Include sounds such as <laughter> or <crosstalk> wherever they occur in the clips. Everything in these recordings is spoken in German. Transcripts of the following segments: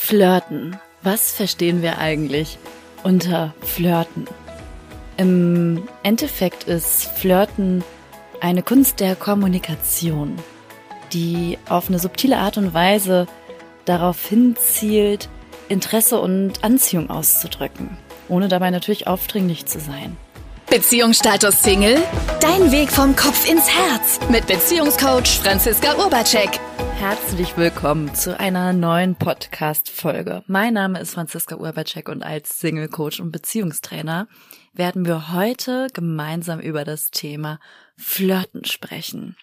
Flirten. Was verstehen wir eigentlich unter Flirten? Im Endeffekt ist Flirten eine Kunst der Kommunikation, die auf eine subtile Art und Weise darauf hinzielt, Interesse und Anziehung auszudrücken, ohne dabei natürlich aufdringlich zu sein. Beziehungsstatus Single? Dein Weg vom Kopf ins Herz mit Beziehungscoach Franziska Urbacek. Herzlich willkommen zu einer neuen Podcast-Folge. Mein Name ist Franziska Urbacek und als Single-Coach und Beziehungstrainer werden wir heute gemeinsam über das Thema Flirten sprechen.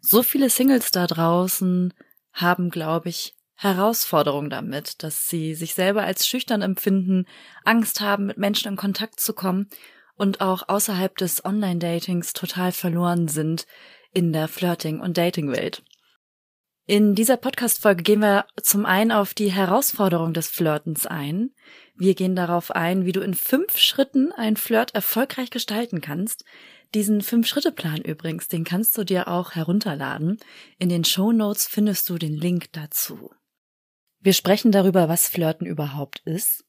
So viele Singles da draußen haben, glaube ich, Herausforderungen damit, dass sie sich selber als schüchtern empfinden, Angst haben, mit Menschen in Kontakt zu kommen und auch außerhalb des Online-Datings total verloren sind in der Flirting- und Dating-Welt. In dieser Podcast-Folge gehen wir zum einen auf die Herausforderung des Flirtens ein. Wir gehen darauf ein, wie du in fünf Schritten ein Flirt erfolgreich gestalten kannst. Diesen Fünf-Schritte-Plan übrigens, den kannst du dir auch herunterladen. In den Show Notes findest du den Link dazu. Wir sprechen darüber, was Flirten überhaupt ist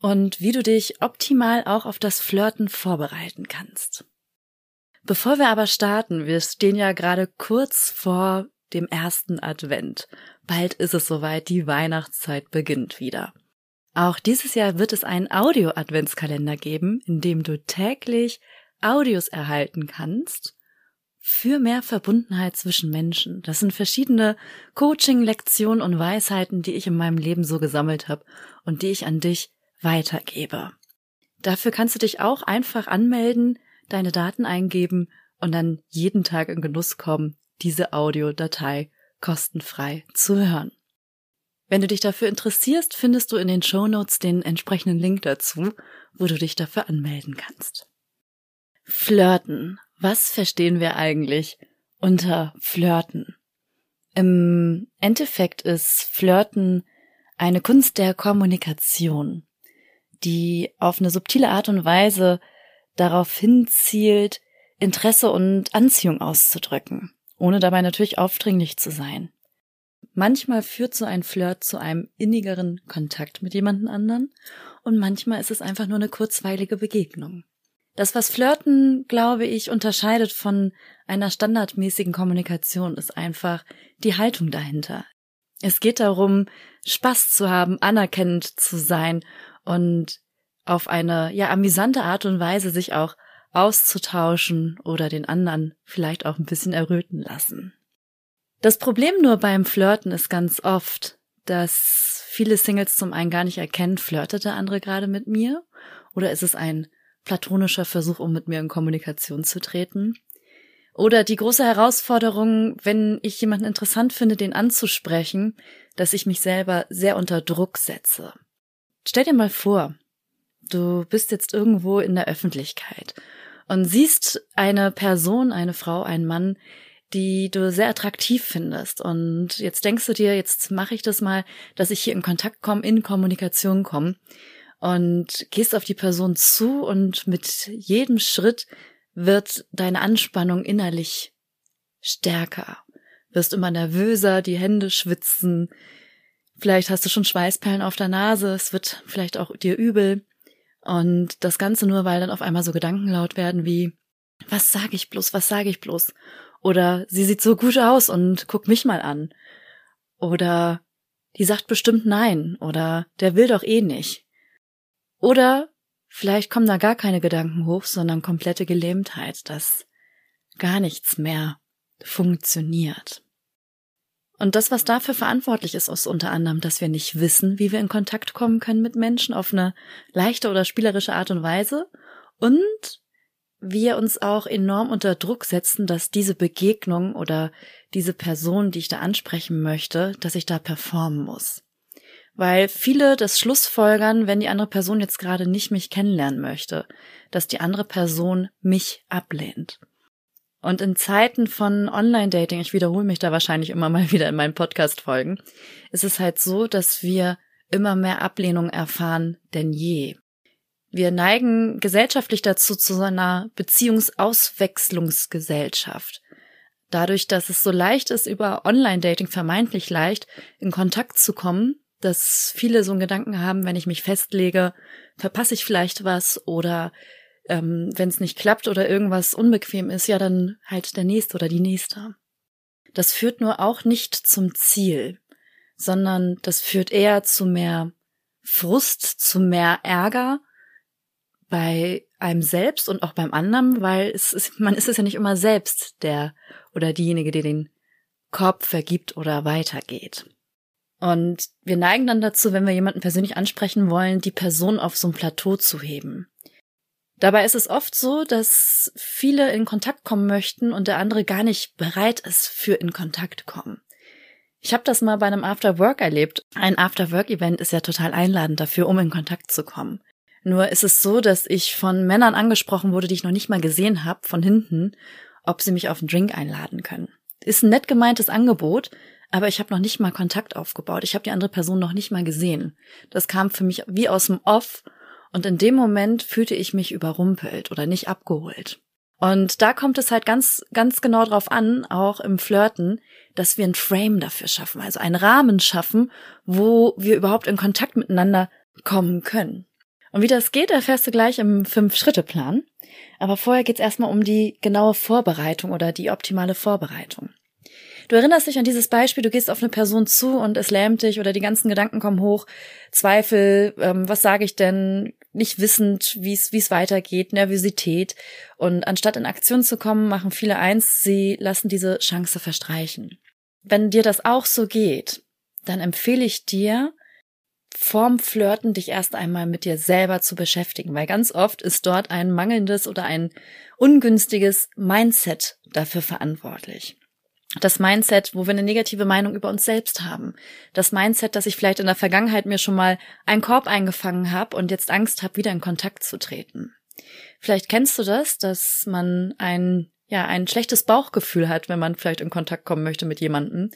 und wie du dich optimal auch auf das Flirten vorbereiten kannst. Bevor wir aber starten, wir stehen ja gerade kurz vor dem ersten Advent. Bald ist es soweit, die Weihnachtszeit beginnt wieder. Auch dieses Jahr wird es einen Audio-Adventskalender geben, in dem du täglich Audios erhalten kannst für mehr Verbundenheit zwischen Menschen. Das sind verschiedene Coaching, Lektionen und Weisheiten, die ich in meinem Leben so gesammelt habe und die ich an dich weitergebe. Dafür kannst du dich auch einfach anmelden, deine Daten eingeben und dann jeden Tag in Genuss kommen, diese Audiodatei kostenfrei zu hören. Wenn du dich dafür interessierst, findest du in den Show Notes den entsprechenden Link dazu, wo du dich dafür anmelden kannst. Flirten. Was verstehen wir eigentlich unter Flirten? Im Endeffekt ist Flirten eine Kunst der Kommunikation, die auf eine subtile Art und Weise darauf hinzielt, Interesse und Anziehung auszudrücken ohne dabei natürlich aufdringlich zu sein. Manchmal führt so ein Flirt zu einem innigeren Kontakt mit jemandem anderen und manchmal ist es einfach nur eine kurzweilige Begegnung. Das, was Flirten, glaube ich, unterscheidet von einer standardmäßigen Kommunikation, ist einfach die Haltung dahinter. Es geht darum, Spaß zu haben, anerkennend zu sein und auf eine, ja, amüsante Art und Weise sich auch auszutauschen oder den anderen vielleicht auch ein bisschen erröten lassen. Das Problem nur beim Flirten ist ganz oft, dass viele Singles zum einen gar nicht erkennen, flirtet der andere gerade mit mir oder ist es ein platonischer Versuch, um mit mir in Kommunikation zu treten. Oder die große Herausforderung, wenn ich jemanden interessant finde, den anzusprechen, dass ich mich selber sehr unter Druck setze. Stell dir mal vor, du bist jetzt irgendwo in der Öffentlichkeit und siehst eine Person, eine Frau, einen Mann, die du sehr attraktiv findest. Und jetzt denkst du dir, jetzt mache ich das mal, dass ich hier in Kontakt komme, in Kommunikation komme. Und gehst auf die Person zu und mit jedem Schritt wird deine Anspannung innerlich stärker. Wirst immer nervöser, die Hände schwitzen. Vielleicht hast du schon Schweißperlen auf der Nase, es wird vielleicht auch dir übel. Und das Ganze nur, weil dann auf einmal so Gedanken laut werden wie, was sage ich bloß, was sage ich bloß? Oder sie sieht so gut aus und guck mich mal an. Oder die sagt bestimmt nein. Oder der will doch eh nicht. Oder vielleicht kommen da gar keine Gedanken hoch, sondern komplette Gelähmtheit, dass gar nichts mehr funktioniert. Und das, was dafür verantwortlich ist, ist unter anderem, dass wir nicht wissen, wie wir in Kontakt kommen können mit Menschen auf eine leichte oder spielerische Art und Weise und wir uns auch enorm unter Druck setzen, dass diese Begegnung oder diese Person, die ich da ansprechen möchte, dass ich da performen muss. Weil viele das Schlussfolgern, wenn die andere Person jetzt gerade nicht mich kennenlernen möchte, dass die andere Person mich ablehnt. Und in Zeiten von Online-Dating, ich wiederhole mich da wahrscheinlich immer mal wieder in meinen Podcast-Folgen, ist es halt so, dass wir immer mehr Ablehnung erfahren denn je. Wir neigen gesellschaftlich dazu zu einer Beziehungsauswechslungsgesellschaft. Dadurch, dass es so leicht ist, über Online-Dating vermeintlich leicht in Kontakt zu kommen, dass viele so einen Gedanken haben, wenn ich mich festlege, verpasse ich vielleicht was oder ähm, wenn es nicht klappt oder irgendwas unbequem ist, ja, dann halt der nächste oder die nächste. Das führt nur auch nicht zum Ziel, sondern das führt eher zu mehr Frust, zu mehr Ärger bei einem selbst und auch beim anderen, weil es ist, man ist es ja nicht immer selbst der oder diejenige, die den Korb vergibt oder weitergeht. Und wir neigen dann dazu, wenn wir jemanden persönlich ansprechen wollen, die Person auf so ein Plateau zu heben. Dabei ist es oft so, dass viele in Kontakt kommen möchten und der andere gar nicht bereit ist für in Kontakt kommen. Ich habe das mal bei einem After-Work erlebt. Ein After-Work-Event ist ja total einladend dafür, um in Kontakt zu kommen. Nur ist es so, dass ich von Männern angesprochen wurde, die ich noch nicht mal gesehen habe, von hinten, ob sie mich auf einen Drink einladen können. Ist ein nett gemeintes Angebot, aber ich habe noch nicht mal Kontakt aufgebaut. Ich habe die andere Person noch nicht mal gesehen. Das kam für mich wie aus dem Off und in dem Moment fühlte ich mich überrumpelt oder nicht abgeholt. Und da kommt es halt ganz, ganz genau drauf an, auch im Flirten, dass wir ein Frame dafür schaffen, also einen Rahmen schaffen, wo wir überhaupt in Kontakt miteinander kommen können. Und wie das geht, erfährst du gleich im Fünf-Schritte-Plan. Aber vorher geht's erstmal um die genaue Vorbereitung oder die optimale Vorbereitung. Du erinnerst dich an dieses Beispiel, du gehst auf eine Person zu und es lähmt dich oder die ganzen Gedanken kommen hoch, Zweifel, ähm, was sage ich denn, nicht wissend, wie es weitergeht, Nervosität. Und anstatt in Aktion zu kommen, machen viele eins, sie lassen diese Chance verstreichen. Wenn dir das auch so geht, dann empfehle ich dir, vorm Flirten dich erst einmal mit dir selber zu beschäftigen, weil ganz oft ist dort ein mangelndes oder ein ungünstiges Mindset dafür verantwortlich. Das Mindset, wo wir eine negative Meinung über uns selbst haben. Das Mindset, dass ich vielleicht in der Vergangenheit mir schon mal einen Korb eingefangen habe und jetzt Angst habe, wieder in Kontakt zu treten. Vielleicht kennst du das, dass man ein ja, ein schlechtes Bauchgefühl hat, wenn man vielleicht in Kontakt kommen möchte mit jemandem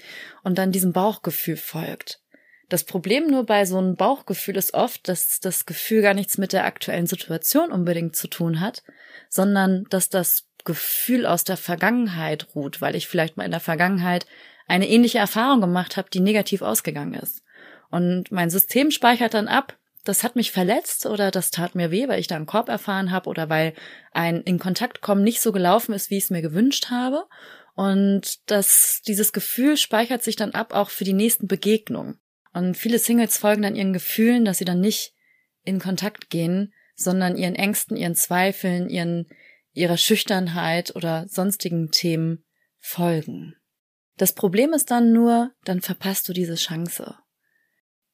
und dann diesem Bauchgefühl folgt. Das Problem nur bei so einem Bauchgefühl ist oft, dass das Gefühl gar nichts mit der aktuellen Situation unbedingt zu tun hat, sondern dass das Gefühl aus der Vergangenheit ruht, weil ich vielleicht mal in der Vergangenheit eine ähnliche Erfahrung gemacht habe, die negativ ausgegangen ist. Und mein System speichert dann ab, das hat mich verletzt oder das tat mir weh, weil ich da einen Korb erfahren habe oder weil ein in Kontakt kommen nicht so gelaufen ist, wie ich es mir gewünscht habe. Und das, dieses Gefühl speichert sich dann ab auch für die nächsten Begegnungen. Und viele Singles folgen dann ihren Gefühlen, dass sie dann nicht in Kontakt gehen, sondern ihren Ängsten, ihren Zweifeln, ihren, ihrer Schüchternheit oder sonstigen Themen folgen. Das Problem ist dann nur, dann verpasst du diese Chance.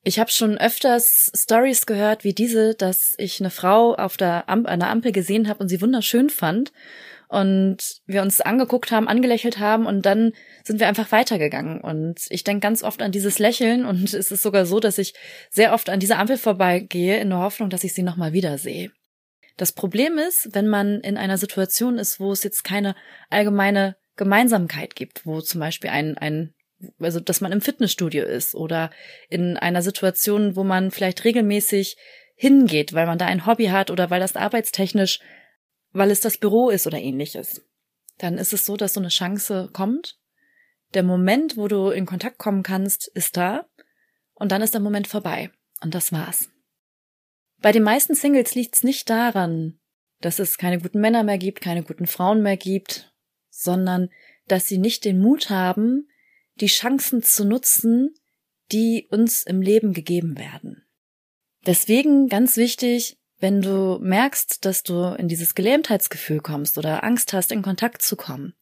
Ich habe schon öfters Stories gehört wie diese, dass ich eine Frau auf der Amp einer Ampel gesehen habe und sie wunderschön fand und wir uns angeguckt haben, angelächelt haben und dann sind wir einfach weitergegangen. Und ich denke ganz oft an dieses Lächeln und <laughs> es ist sogar so, dass ich sehr oft an dieser Ampel vorbeigehe in der Hoffnung, dass ich sie nochmal wiedersehe. Das Problem ist, wenn man in einer Situation ist, wo es jetzt keine allgemeine Gemeinsamkeit gibt, wo zum Beispiel ein, ein also dass man im Fitnessstudio ist oder in einer Situation, wo man vielleicht regelmäßig hingeht, weil man da ein Hobby hat oder weil das arbeitstechnisch weil es das Büro ist oder ähnliches. Dann ist es so, dass so eine Chance kommt. Der Moment, wo du in Kontakt kommen kannst, ist da. Und dann ist der Moment vorbei. Und das war's. Bei den meisten Singles liegt's nicht daran, dass es keine guten Männer mehr gibt, keine guten Frauen mehr gibt, sondern dass sie nicht den Mut haben, die Chancen zu nutzen, die uns im Leben gegeben werden. Deswegen ganz wichtig, wenn du merkst, dass du in dieses Gelähmtheitsgefühl kommst oder Angst hast, in Kontakt zu kommen,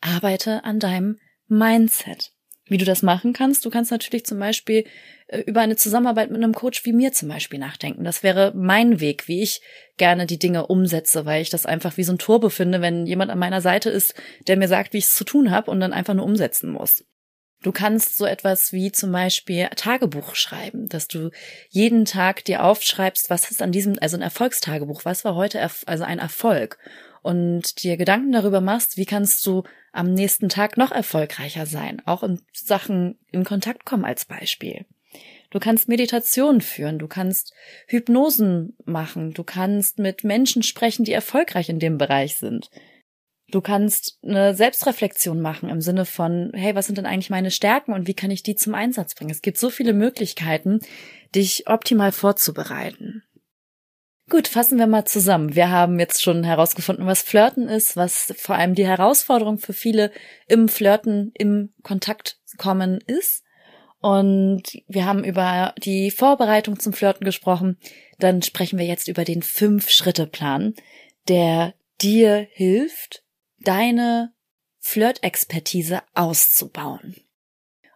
arbeite an deinem Mindset. Wie du das machen kannst, du kannst natürlich zum Beispiel äh, über eine Zusammenarbeit mit einem Coach wie mir zum Beispiel nachdenken. Das wäre mein Weg, wie ich gerne die Dinge umsetze, weil ich das einfach wie so ein Turbo finde, wenn jemand an meiner Seite ist, der mir sagt, wie ich es zu tun habe und dann einfach nur umsetzen muss. Du kannst so etwas wie zum Beispiel Tagebuch schreiben, dass du jeden Tag dir aufschreibst, was ist an diesem, also ein Erfolgstagebuch, was war heute, also ein Erfolg und dir Gedanken darüber machst, wie kannst du am nächsten Tag noch erfolgreicher sein, auch in Sachen in Kontakt kommen als Beispiel. Du kannst Meditationen führen, du kannst Hypnosen machen, du kannst mit Menschen sprechen, die erfolgreich in dem Bereich sind. Du kannst eine Selbstreflexion machen im Sinne von, hey, was sind denn eigentlich meine Stärken und wie kann ich die zum Einsatz bringen? Es gibt so viele Möglichkeiten, dich optimal vorzubereiten. Gut, fassen wir mal zusammen. Wir haben jetzt schon herausgefunden, was Flirten ist, was vor allem die Herausforderung für viele im Flirten, im Kontakt kommen ist. Und wir haben über die Vorbereitung zum Flirten gesprochen. Dann sprechen wir jetzt über den Fünf-Schritte-Plan, der dir hilft, deine Flirt-Expertise auszubauen.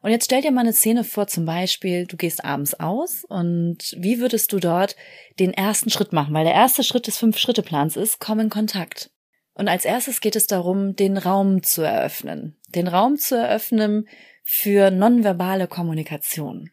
Und jetzt stell dir mal eine Szene vor, zum Beispiel, du gehst abends aus und wie würdest du dort den ersten Schritt machen? Weil der erste Schritt des Fünf-Schritte-Plans ist, komm in Kontakt. Und als erstes geht es darum, den Raum zu eröffnen. Den Raum zu eröffnen für nonverbale Kommunikation.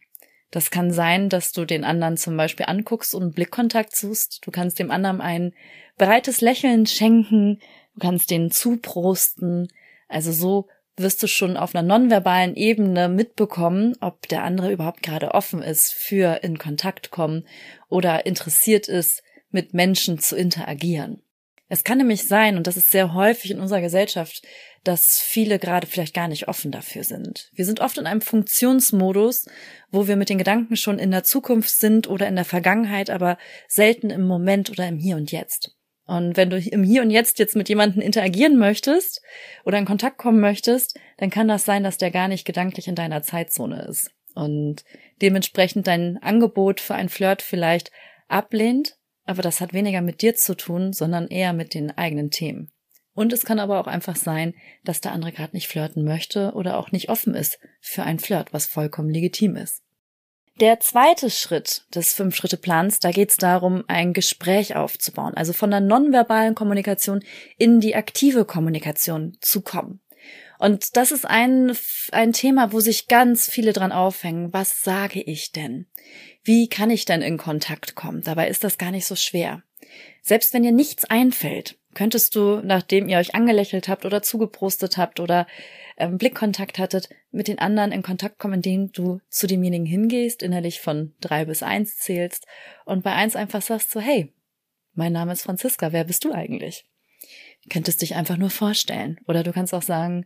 Das kann sein, dass du den anderen zum Beispiel anguckst und Blickkontakt suchst. Du kannst dem anderen ein breites Lächeln schenken. Du kannst den zuprosten. Also so wirst du schon auf einer nonverbalen Ebene mitbekommen, ob der andere überhaupt gerade offen ist für in Kontakt kommen oder interessiert ist, mit Menschen zu interagieren. Es kann nämlich sein, und das ist sehr häufig in unserer Gesellschaft, dass viele gerade vielleicht gar nicht offen dafür sind. Wir sind oft in einem Funktionsmodus, wo wir mit den Gedanken schon in der Zukunft sind oder in der Vergangenheit, aber selten im Moment oder im Hier und Jetzt. Und wenn du im Hier und Jetzt jetzt mit jemandem interagieren möchtest oder in Kontakt kommen möchtest, dann kann das sein, dass der gar nicht gedanklich in deiner Zeitzone ist und dementsprechend dein Angebot für ein Flirt vielleicht ablehnt, aber das hat weniger mit dir zu tun, sondern eher mit den eigenen Themen. Und es kann aber auch einfach sein, dass der andere gerade nicht flirten möchte oder auch nicht offen ist für ein Flirt, was vollkommen legitim ist. Der zweite Schritt des Fünf-Schritte-Plans, da geht es darum, ein Gespräch aufzubauen, also von der nonverbalen Kommunikation in die aktive Kommunikation zu kommen. Und das ist ein, ein Thema, wo sich ganz viele dran aufhängen. Was sage ich denn? Wie kann ich denn in Kontakt kommen? Dabei ist das gar nicht so schwer. Selbst wenn dir nichts einfällt, könntest du, nachdem ihr euch angelächelt habt oder zugeprostet habt oder ähm, Blickkontakt hattet, mit den anderen in Kontakt kommen, indem du zu demjenigen hingehst, innerlich von drei bis eins zählst und bei eins einfach sagst so, hey, mein Name ist Franziska, wer bist du eigentlich? Könntest dich einfach nur vorstellen. Oder du kannst auch sagen,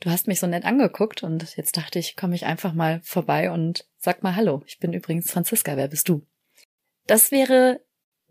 du hast mich so nett angeguckt und jetzt dachte ich, komme ich einfach mal vorbei und sag mal Hallo, ich bin übrigens Franziska, wer bist du? Das wäre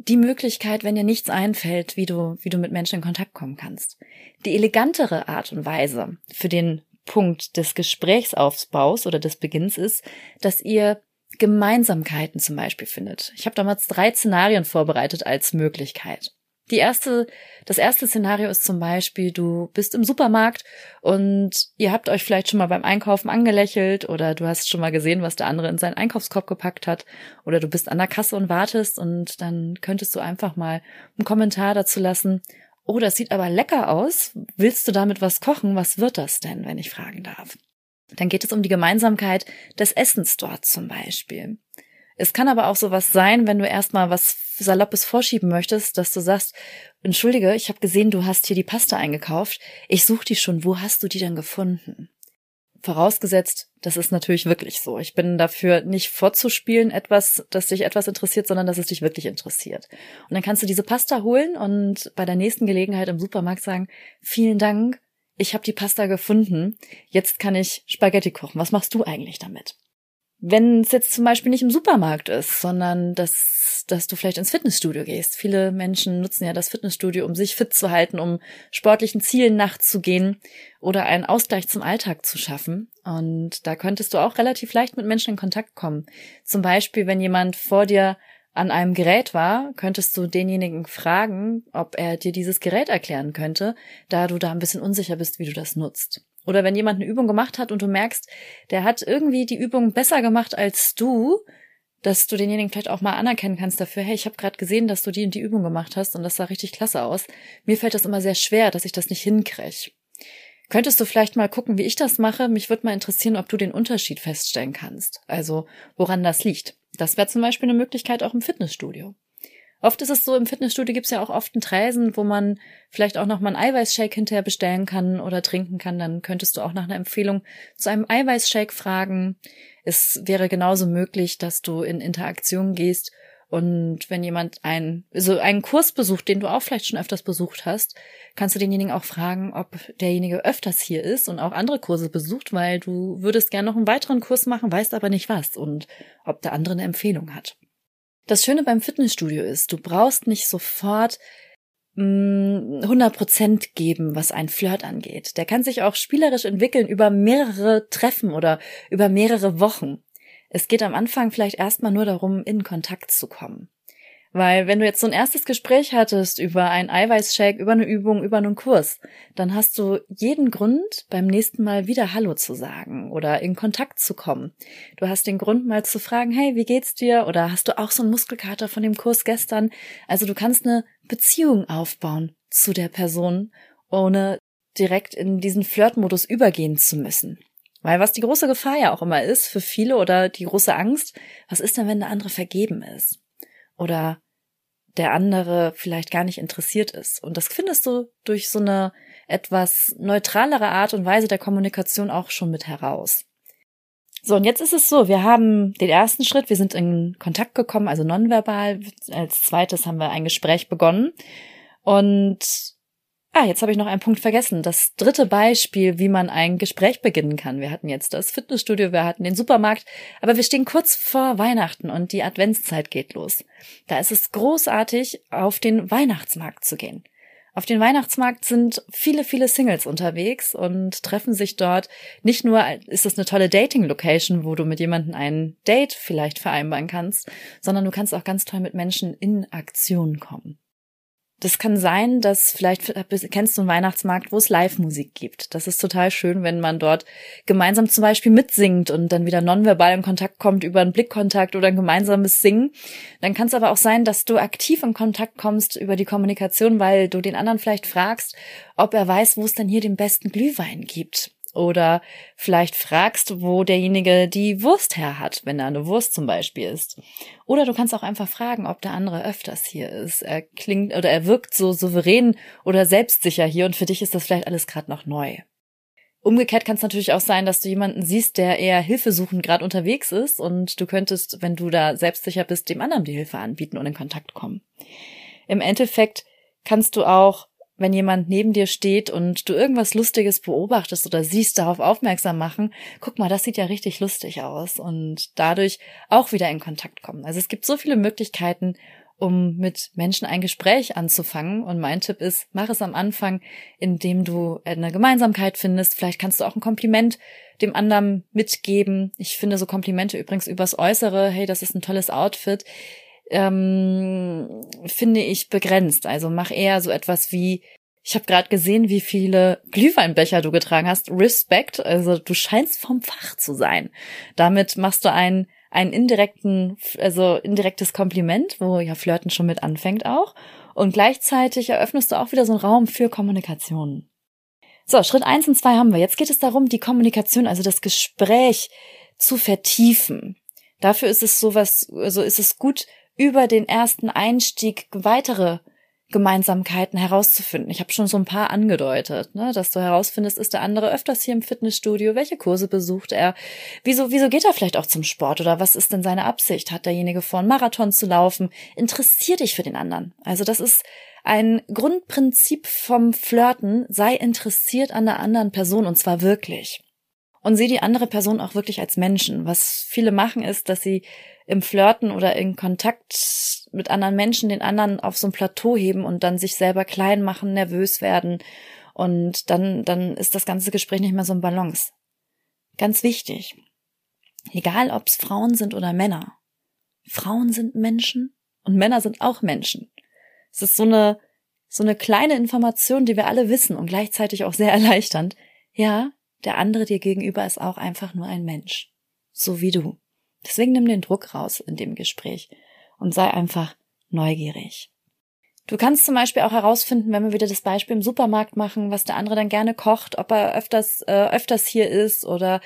die Möglichkeit, wenn dir nichts einfällt, wie du, wie du mit Menschen in Kontakt kommen kannst. Die elegantere Art und Weise für den Punkt des Gesprächsaufbaus oder des Beginns ist, dass ihr Gemeinsamkeiten zum Beispiel findet. Ich habe damals drei Szenarien vorbereitet als Möglichkeit. Die erste, das erste Szenario ist zum Beispiel, du bist im Supermarkt und ihr habt euch vielleicht schon mal beim Einkaufen angelächelt oder du hast schon mal gesehen, was der andere in seinen Einkaufskorb gepackt hat oder du bist an der Kasse und wartest und dann könntest du einfach mal einen Kommentar dazu lassen. Oh, das sieht aber lecker aus. Willst du damit was kochen? Was wird das denn, wenn ich fragen darf? Dann geht es um die Gemeinsamkeit des Essens dort zum Beispiel. Es kann aber auch sowas sein, wenn du erstmal was Saloppes vorschieben möchtest, dass du sagst, entschuldige, ich habe gesehen, du hast hier die Pasta eingekauft. Ich suche die schon. Wo hast du die denn gefunden? Vorausgesetzt, das ist natürlich wirklich so. Ich bin dafür nicht vorzuspielen, etwas, dass dich etwas interessiert, sondern dass es dich wirklich interessiert. Und dann kannst du diese Pasta holen und bei der nächsten Gelegenheit im Supermarkt sagen, vielen Dank, ich habe die Pasta gefunden. Jetzt kann ich Spaghetti kochen. Was machst du eigentlich damit? Wenn es jetzt zum Beispiel nicht im Supermarkt ist, sondern dass, dass du vielleicht ins Fitnessstudio gehst. Viele Menschen nutzen ja das Fitnessstudio, um sich fit zu halten, um sportlichen Zielen nachzugehen oder einen Ausgleich zum Alltag zu schaffen. Und da könntest du auch relativ leicht mit Menschen in Kontakt kommen. Zum Beispiel, wenn jemand vor dir an einem Gerät war, könntest du denjenigen fragen, ob er dir dieses Gerät erklären könnte, da du da ein bisschen unsicher bist, wie du das nutzt. Oder wenn jemand eine Übung gemacht hat und du merkst, der hat irgendwie die Übung besser gemacht als du, dass du denjenigen vielleicht auch mal anerkennen kannst dafür, hey, ich habe gerade gesehen, dass du die und die Übung gemacht hast und das sah richtig klasse aus. Mir fällt das immer sehr schwer, dass ich das nicht hinkriege. Könntest du vielleicht mal gucken, wie ich das mache? Mich würde mal interessieren, ob du den Unterschied feststellen kannst. Also, woran das liegt. Das wäre zum Beispiel eine Möglichkeit auch im Fitnessstudio. Oft ist es so, im Fitnessstudio gibt's ja auch oft einen Tresen, wo man vielleicht auch noch mal einen Eiweißshake hinterher bestellen kann oder trinken kann. Dann könntest du auch nach einer Empfehlung zu einem Eiweißshake fragen. Es wäre genauso möglich, dass du in Interaktion gehst Und wenn jemand ein, so einen Kurs besucht, den du auch vielleicht schon öfters besucht hast, kannst du denjenigen auch fragen, ob derjenige öfters hier ist und auch andere Kurse besucht, weil du würdest gerne noch einen weiteren Kurs machen, weißt aber nicht was und ob der andere eine Empfehlung hat. Das Schöne beim Fitnessstudio ist, du brauchst nicht sofort 100 mm, Prozent geben, was ein Flirt angeht. Der kann sich auch spielerisch entwickeln über mehrere Treffen oder über mehrere Wochen. Es geht am Anfang vielleicht erstmal nur darum, in Kontakt zu kommen. Weil wenn du jetzt so ein erstes Gespräch hattest über einen Eiweißshake, über eine Übung, über einen Kurs, dann hast du jeden Grund, beim nächsten Mal wieder Hallo zu sagen oder in Kontakt zu kommen. Du hast den Grund mal zu fragen, hey, wie geht's dir? Oder hast du auch so einen Muskelkater von dem Kurs gestern? Also du kannst eine Beziehung aufbauen zu der Person, ohne direkt in diesen Flirtmodus übergehen zu müssen. Weil was die große Gefahr ja auch immer ist für viele oder die große Angst, was ist denn, wenn der andere vergeben ist? Oder der andere vielleicht gar nicht interessiert ist. Und das findest du durch so eine etwas neutralere Art und Weise der Kommunikation auch schon mit heraus. So, und jetzt ist es so, wir haben den ersten Schritt, wir sind in Kontakt gekommen, also nonverbal. Als zweites haben wir ein Gespräch begonnen. Und Ah, jetzt habe ich noch einen Punkt vergessen. Das dritte Beispiel, wie man ein Gespräch beginnen kann. Wir hatten jetzt das Fitnessstudio, wir hatten den Supermarkt, aber wir stehen kurz vor Weihnachten und die Adventszeit geht los. Da ist es großartig, auf den Weihnachtsmarkt zu gehen. Auf den Weihnachtsmarkt sind viele, viele Singles unterwegs und treffen sich dort. Nicht nur ist es eine tolle Dating-Location, wo du mit jemandem ein Date vielleicht vereinbaren kannst, sondern du kannst auch ganz toll mit Menschen in Aktion kommen. Das kann sein, dass vielleicht kennst du einen Weihnachtsmarkt, wo es Live-Musik gibt. Das ist total schön, wenn man dort gemeinsam zum Beispiel mitsingt und dann wieder nonverbal in Kontakt kommt über einen Blickkontakt oder ein gemeinsames Singen. Dann kann es aber auch sein, dass du aktiv in Kontakt kommst über die Kommunikation, weil du den anderen vielleicht fragst, ob er weiß, wo es denn hier den besten Glühwein gibt oder vielleicht fragst, wo derjenige die Wurst her hat, wenn er eine Wurst zum Beispiel ist. Oder du kannst auch einfach fragen, ob der andere öfters hier ist. Er klingt oder er wirkt so souverän oder selbstsicher hier und für dich ist das vielleicht alles gerade noch neu. Umgekehrt kann es natürlich auch sein, dass du jemanden siehst, der eher hilfesuchend gerade unterwegs ist und du könntest, wenn du da selbstsicher bist, dem anderen die Hilfe anbieten und in Kontakt kommen. Im Endeffekt kannst du auch wenn jemand neben dir steht und du irgendwas Lustiges beobachtest oder siehst, darauf aufmerksam machen, guck mal, das sieht ja richtig lustig aus und dadurch auch wieder in Kontakt kommen. Also es gibt so viele Möglichkeiten, um mit Menschen ein Gespräch anzufangen. Und mein Tipp ist, mach es am Anfang, indem du eine Gemeinsamkeit findest. Vielleicht kannst du auch ein Kompliment dem anderen mitgeben. Ich finde so Komplimente übrigens übers Äußere. Hey, das ist ein tolles Outfit ähm, finde ich begrenzt. Also mach eher so etwas wie, ich habe gerade gesehen, wie viele Glühweinbecher du getragen hast. Respekt, also du scheinst vom Fach zu sein. Damit machst du einen einen indirekten, also indirektes Kompliment, wo ja Flirten schon mit anfängt auch. Und gleichzeitig eröffnest du auch wieder so einen Raum für Kommunikation. So, Schritt eins und zwei haben wir. Jetzt geht es darum, die Kommunikation, also das Gespräch zu vertiefen. Dafür ist es sowas, also ist es gut, über den ersten Einstieg weitere Gemeinsamkeiten herauszufinden. Ich habe schon so ein paar angedeutet, ne, dass du herausfindest, ist der andere öfters hier im Fitnessstudio, welche Kurse besucht er, wieso, wieso geht er vielleicht auch zum Sport oder was ist denn seine Absicht? Hat derjenige vor, einen Marathon zu laufen? Interessier dich für den anderen. Also das ist ein Grundprinzip vom Flirten, sei interessiert an der anderen Person und zwar wirklich. Und sieh die andere Person auch wirklich als Menschen. Was viele machen ist, dass sie im Flirten oder in Kontakt mit anderen Menschen den anderen auf so ein Plateau heben und dann sich selber klein machen, nervös werden und dann, dann ist das ganze Gespräch nicht mehr so ein Balance. Ganz wichtig. Egal, ob es Frauen sind oder Männer. Frauen sind Menschen und Männer sind auch Menschen. Es ist so eine, so eine kleine Information, die wir alle wissen und gleichzeitig auch sehr <laughs> erleichternd. Ja, der andere dir gegenüber ist auch einfach nur ein Mensch. So wie du. Deswegen nimm den Druck raus in dem Gespräch und sei einfach neugierig. Du kannst zum Beispiel auch herausfinden, wenn wir wieder das Beispiel im Supermarkt machen, was der andere dann gerne kocht, ob er öfters, äh, öfters hier ist oder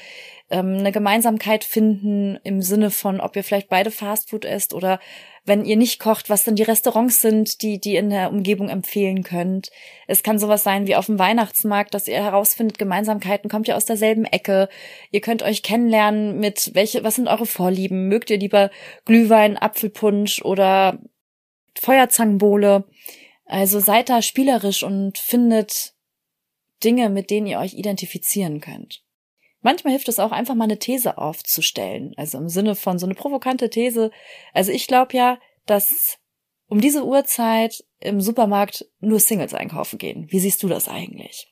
ähm, eine Gemeinsamkeit finden im Sinne von, ob ihr vielleicht beide Fastfood esst oder wenn ihr nicht kocht, was dann die Restaurants sind, die, die in der Umgebung empfehlen könnt. Es kann sowas sein wie auf dem Weihnachtsmarkt, dass ihr herausfindet, Gemeinsamkeiten kommt ihr aus derselben Ecke. Ihr könnt euch kennenlernen mit welche, was sind eure Vorlieben? Mögt ihr lieber Glühwein, Apfelpunsch oder Feuerzangenbowle. Also seid da spielerisch und findet Dinge, mit denen ihr euch identifizieren könnt. Manchmal hilft es auch einfach mal eine These aufzustellen, also im Sinne von so eine provokante These. Also ich glaube ja, dass um diese Uhrzeit im Supermarkt nur Singles einkaufen gehen. Wie siehst du das eigentlich?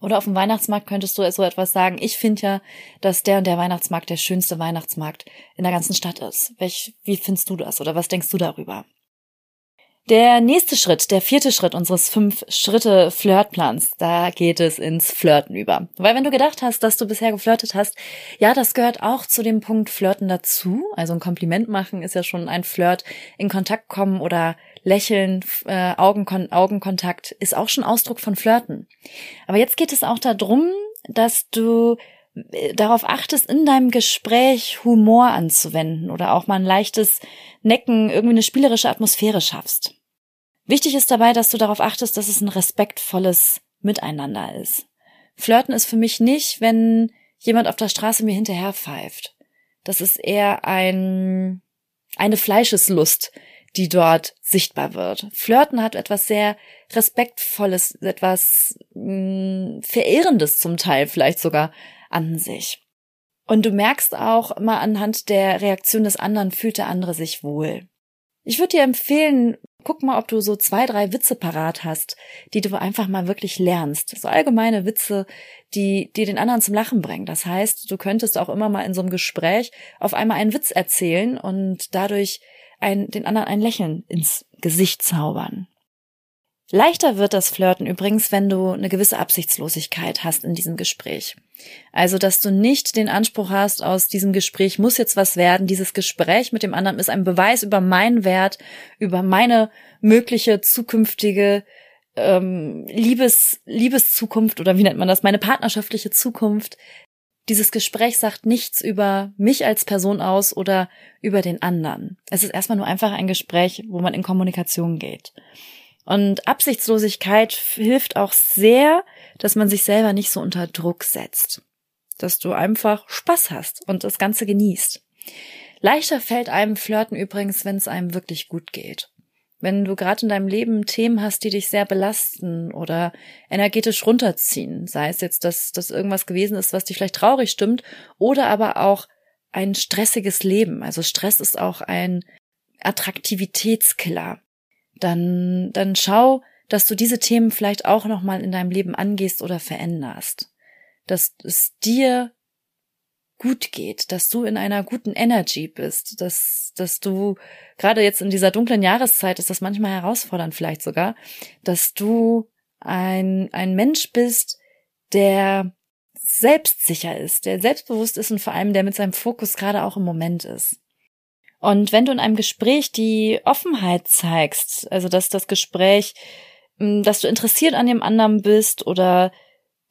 Oder auf dem Weihnachtsmarkt könntest du so etwas sagen. Ich finde ja, dass der und der Weihnachtsmarkt der schönste Weihnachtsmarkt in der ganzen Stadt ist. Welch, wie findest du das? Oder was denkst du darüber? Der nächste Schritt, der vierte Schritt unseres fünf Schritte Flirtplans, da geht es ins Flirten über. Weil wenn du gedacht hast, dass du bisher geflirtet hast, ja, das gehört auch zu dem Punkt Flirten dazu. Also ein Kompliment machen ist ja schon ein Flirt. In Kontakt kommen oder lächeln, äh, Augenkon Augenkontakt ist auch schon Ausdruck von Flirten. Aber jetzt geht es auch darum, dass du äh, darauf achtest, in deinem Gespräch Humor anzuwenden oder auch mal ein leichtes Necken, irgendwie eine spielerische Atmosphäre schaffst. Wichtig ist dabei, dass du darauf achtest, dass es ein respektvolles Miteinander ist. Flirten ist für mich nicht, wenn jemand auf der Straße mir hinterher pfeift. Das ist eher ein, eine Fleischeslust, die dort sichtbar wird. Flirten hat etwas sehr Respektvolles, etwas mh, mm, Verehrendes zum Teil vielleicht sogar an sich. Und du merkst auch mal anhand der Reaktion des anderen, fühlt der andere sich wohl. Ich würde dir empfehlen, guck mal, ob du so zwei, drei Witze parat hast, die du einfach mal wirklich lernst. So allgemeine Witze, die, die den anderen zum Lachen bringen. Das heißt, du könntest auch immer mal in so einem Gespräch auf einmal einen Witz erzählen und dadurch ein, den anderen ein Lächeln ins Gesicht zaubern. Leichter wird das Flirten übrigens, wenn du eine gewisse Absichtslosigkeit hast in diesem Gespräch. Also, dass du nicht den Anspruch hast, aus diesem Gespräch muss jetzt was werden. Dieses Gespräch mit dem anderen ist ein Beweis über meinen Wert, über meine mögliche zukünftige ähm, Liebes, Liebeszukunft oder wie nennt man das, meine partnerschaftliche Zukunft. Dieses Gespräch sagt nichts über mich als Person aus oder über den anderen. Es ist erstmal nur einfach ein Gespräch, wo man in Kommunikation geht. Und Absichtslosigkeit hilft auch sehr, dass man sich selber nicht so unter Druck setzt. Dass du einfach Spaß hast und das Ganze genießt. Leichter fällt einem Flirten übrigens, wenn es einem wirklich gut geht. Wenn du gerade in deinem Leben Themen hast, die dich sehr belasten oder energetisch runterziehen, sei es jetzt, dass das irgendwas gewesen ist, was dich vielleicht traurig stimmt, oder aber auch ein stressiges Leben. Also Stress ist auch ein Attraktivitätskiller dann, dann schau, dass du diese Themen vielleicht auch nochmal in deinem Leben angehst oder veränderst. Dass es dir gut geht, dass du in einer guten Energy bist, dass, dass du, gerade jetzt in dieser dunklen Jahreszeit ist das manchmal herausfordernd vielleicht sogar, dass du ein, ein Mensch bist, der selbstsicher ist, der selbstbewusst ist und vor allem der mit seinem Fokus gerade auch im Moment ist. Und wenn du in einem Gespräch die Offenheit zeigst, also dass das Gespräch, hm, dass du interessiert an dem anderen bist oder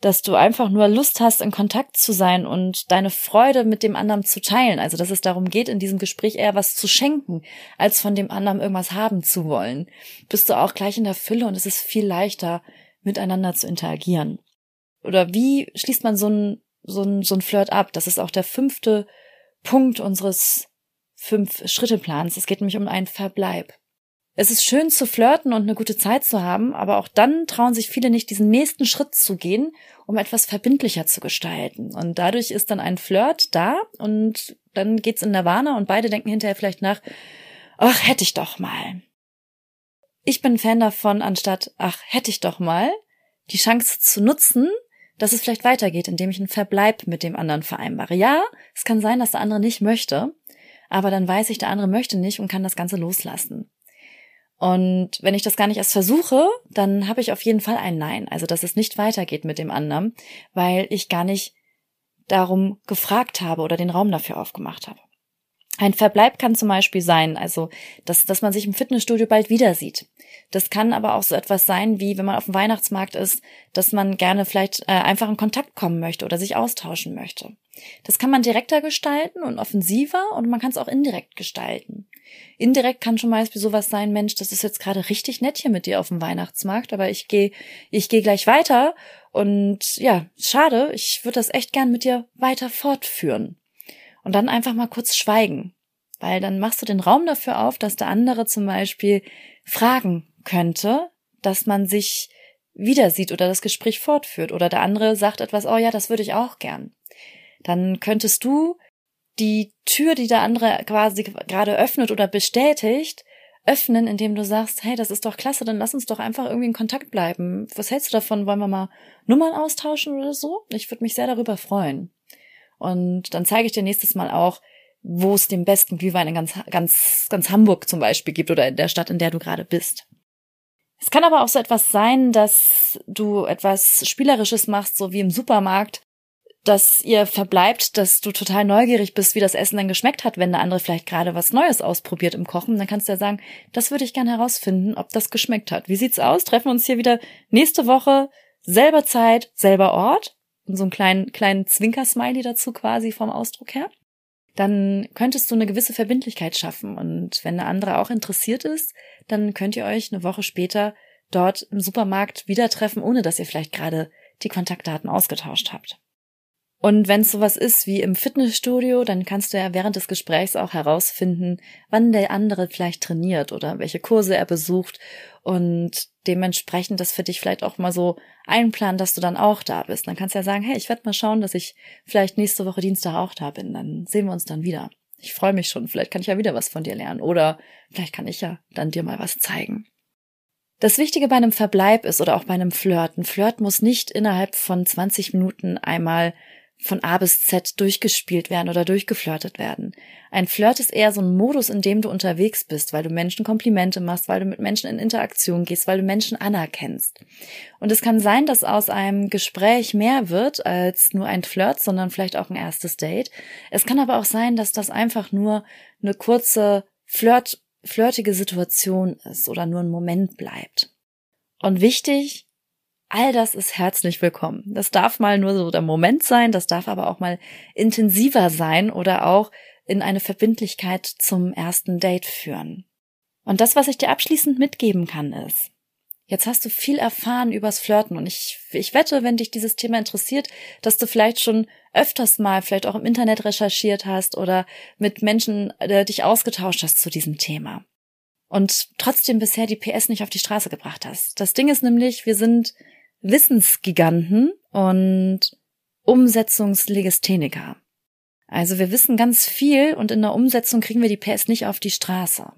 dass du einfach nur Lust hast, in Kontakt zu sein und deine Freude mit dem anderen zu teilen. Also, dass es darum geht, in diesem Gespräch eher was zu schenken, als von dem anderen irgendwas haben zu wollen. Bist du auch gleich in der Fülle und es ist viel leichter, miteinander zu interagieren. Oder wie schließt man so ein, so ein, so ein Flirt ab? Das ist auch der fünfte Punkt unseres fünf Schritte Plans. Es geht nämlich um einen Verbleib. Es ist schön zu flirten und eine gute Zeit zu haben, aber auch dann trauen sich viele nicht, diesen nächsten Schritt zu gehen, um etwas verbindlicher zu gestalten. Und dadurch ist dann ein Flirt da und dann geht's in Nirvana und beide denken hinterher vielleicht nach, ach, hätte ich doch mal. Ich bin Fan davon, anstatt, ach, hätte ich doch mal, die Chance zu nutzen, dass es vielleicht weitergeht, indem ich einen Verbleib mit dem anderen vereinbare. Ja, es kann sein, dass der andere nicht möchte, aber dann weiß ich, der andere möchte nicht und kann das Ganze loslassen. Und wenn ich das gar nicht erst versuche, dann habe ich auf jeden Fall ein Nein. Also, dass es nicht weitergeht mit dem anderen, weil ich gar nicht darum gefragt habe oder den Raum dafür aufgemacht habe. Ein Verbleib kann zum Beispiel sein, also dass, dass man sich im Fitnessstudio bald wieder sieht. Das kann aber auch so etwas sein, wie wenn man auf dem Weihnachtsmarkt ist, dass man gerne vielleicht äh, einfach in Kontakt kommen möchte oder sich austauschen möchte. Das kann man direkter gestalten und offensiver und man kann es auch indirekt gestalten. Indirekt kann schon Beispiel sowas sein, Mensch, das ist jetzt gerade richtig nett hier mit dir auf dem Weihnachtsmarkt, aber ich gehe ich gehe gleich weiter und ja, schade, ich würde das echt gern mit dir weiter fortführen und dann einfach mal kurz schweigen. Weil dann machst du den Raum dafür auf, dass der andere zum Beispiel fragen könnte, dass man sich wieder sieht oder das Gespräch fortführt oder der andere sagt etwas, oh ja, das würde ich auch gern. Dann könntest du die Tür, die der andere quasi gerade öffnet oder bestätigt, öffnen, indem du sagst, hey, das ist doch klasse, dann lass uns doch einfach irgendwie in Kontakt bleiben. Was hältst du davon? Wollen wir mal Nummern austauschen oder so? Ich würde mich sehr darüber freuen. Und dann zeige ich dir nächstes Mal auch, wo es den besten Glühwein in ganz, ganz, ganz Hamburg zum Beispiel gibt oder in der Stadt, in der du gerade bist. Es kann aber auch so etwas sein, dass du etwas Spielerisches machst, so wie im Supermarkt, dass ihr verbleibt, dass du total neugierig bist, wie das Essen dann geschmeckt hat, wenn der andere vielleicht gerade was Neues ausprobiert im Kochen. Dann kannst du ja sagen, das würde ich gerne herausfinden, ob das geschmeckt hat. Wie sieht's aus? Treffen wir uns hier wieder nächste Woche, selber Zeit, selber Ort und so einen kleinen, kleinen Zwinker-Smiley dazu quasi vom Ausdruck her, dann könntest du eine gewisse Verbindlichkeit schaffen. Und wenn der andere auch interessiert ist, dann könnt ihr euch eine Woche später dort im Supermarkt wieder treffen, ohne dass ihr vielleicht gerade die Kontaktdaten ausgetauscht habt. Und wenn es sowas ist wie im Fitnessstudio, dann kannst du ja während des Gesprächs auch herausfinden, wann der andere vielleicht trainiert oder welche Kurse er besucht und dementsprechend das für dich vielleicht auch mal so einplanen, dass du dann auch da bist. Dann kannst du ja sagen, hey, ich werde mal schauen, dass ich vielleicht nächste Woche Dienstag auch da bin. Dann sehen wir uns dann wieder. Ich freue mich schon. Vielleicht kann ich ja wieder was von dir lernen oder vielleicht kann ich ja dann dir mal was zeigen. Das Wichtige bei einem Verbleib ist oder auch bei einem Flirt. Ein Flirt muss nicht innerhalb von 20 Minuten einmal von A bis Z durchgespielt werden oder durchgeflirtet werden. Ein Flirt ist eher so ein Modus, in dem du unterwegs bist, weil du Menschen Komplimente machst, weil du mit Menschen in Interaktion gehst, weil du Menschen anerkennst. Und es kann sein, dass aus einem Gespräch mehr wird als nur ein Flirt, sondern vielleicht auch ein erstes Date. Es kann aber auch sein, dass das einfach nur eine kurze Flirt, flirtige Situation ist oder nur ein Moment bleibt. Und wichtig, All das ist herzlich willkommen. Das darf mal nur so der Moment sein, das darf aber auch mal intensiver sein oder auch in eine Verbindlichkeit zum ersten Date führen. Und das, was ich dir abschließend mitgeben kann, ist, jetzt hast du viel erfahren übers Flirten und ich, ich wette, wenn dich dieses Thema interessiert, dass du vielleicht schon öfters mal, vielleicht auch im Internet recherchiert hast oder mit Menschen äh, dich ausgetauscht hast zu diesem Thema. Und trotzdem bisher die PS nicht auf die Straße gebracht hast. Das Ding ist nämlich, wir sind Wissensgiganten und Umsetzungslegistheniker. Also wir wissen ganz viel und in der Umsetzung kriegen wir die PS nicht auf die Straße.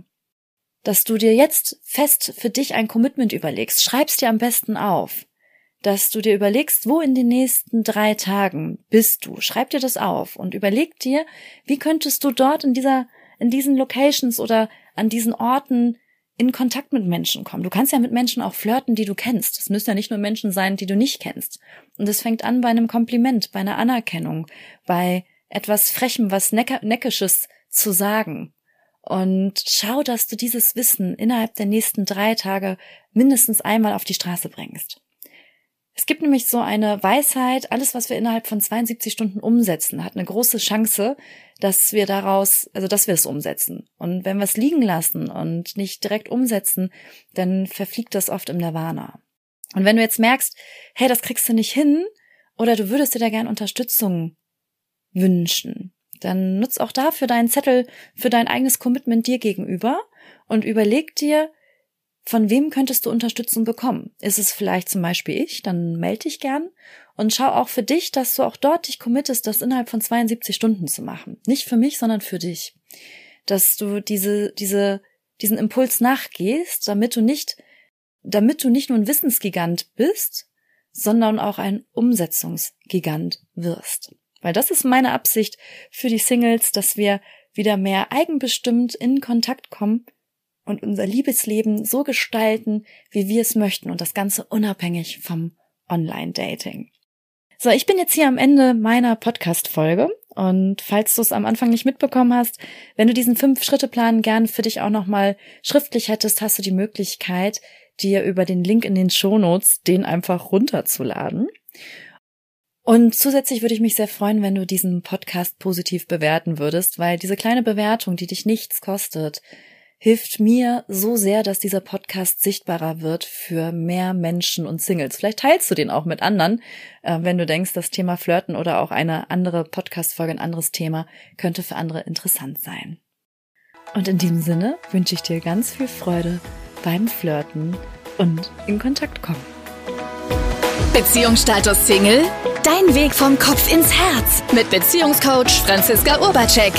Dass du dir jetzt fest für dich ein Commitment überlegst, schreibst dir am besten auf. Dass du dir überlegst, wo in den nächsten drei Tagen bist du. Schreib dir das auf und überleg dir, wie könntest du dort in dieser, in diesen Locations oder an diesen Orten in Kontakt mit Menschen kommen. Du kannst ja mit Menschen auch flirten, die du kennst. Es müssen ja nicht nur Menschen sein, die du nicht kennst. Und es fängt an bei einem Kompliment, bei einer Anerkennung, bei etwas Frechem, was Neckisches zu sagen. Und schau, dass du dieses Wissen innerhalb der nächsten drei Tage mindestens einmal auf die Straße bringst. Es gibt nämlich so eine Weisheit, alles, was wir innerhalb von 72 Stunden umsetzen, hat eine große Chance, dass wir daraus, also dass wir es umsetzen. Und wenn wir es liegen lassen und nicht direkt umsetzen, dann verfliegt das oft im Nirvana. Und wenn du jetzt merkst, hey, das kriegst du nicht hin, oder du würdest dir da gern Unterstützung wünschen, dann nutz auch dafür deinen Zettel für dein eigenes Commitment dir gegenüber und überleg dir, von wem könntest du Unterstützung bekommen? Ist es vielleicht zum Beispiel ich? Dann melde dich gern und schau auch für dich, dass du auch dort dich committest, das innerhalb von 72 Stunden zu machen. Nicht für mich, sondern für dich. Dass du diese, diese, diesen Impuls nachgehst, damit du nicht, damit du nicht nur ein Wissensgigant bist, sondern auch ein Umsetzungsgigant wirst. Weil das ist meine Absicht für die Singles, dass wir wieder mehr eigenbestimmt in Kontakt kommen und unser Liebesleben so gestalten, wie wir es möchten und das Ganze unabhängig vom Online-Dating. So, ich bin jetzt hier am Ende meiner Podcast-Folge Und falls du es am Anfang nicht mitbekommen hast, wenn du diesen Fünf-Schritte-Plan gern für dich auch nochmal schriftlich hättest, hast du die Möglichkeit, dir über den Link in den Shownotes den einfach runterzuladen. Und zusätzlich würde ich mich sehr freuen, wenn du diesen Podcast positiv bewerten würdest, weil diese kleine Bewertung, die dich nichts kostet, hilft mir so sehr, dass dieser Podcast sichtbarer wird für mehr Menschen und Singles. Vielleicht teilst du den auch mit anderen, äh, wenn du denkst, das Thema Flirten oder auch eine andere Podcast-Folge, ein anderes Thema könnte für andere interessant sein. Und in diesem Sinne wünsche ich dir ganz viel Freude beim Flirten und in Kontakt kommen. Beziehungsstatus Single? Dein Weg vom Kopf ins Herz mit Beziehungscoach Franziska Urbacek.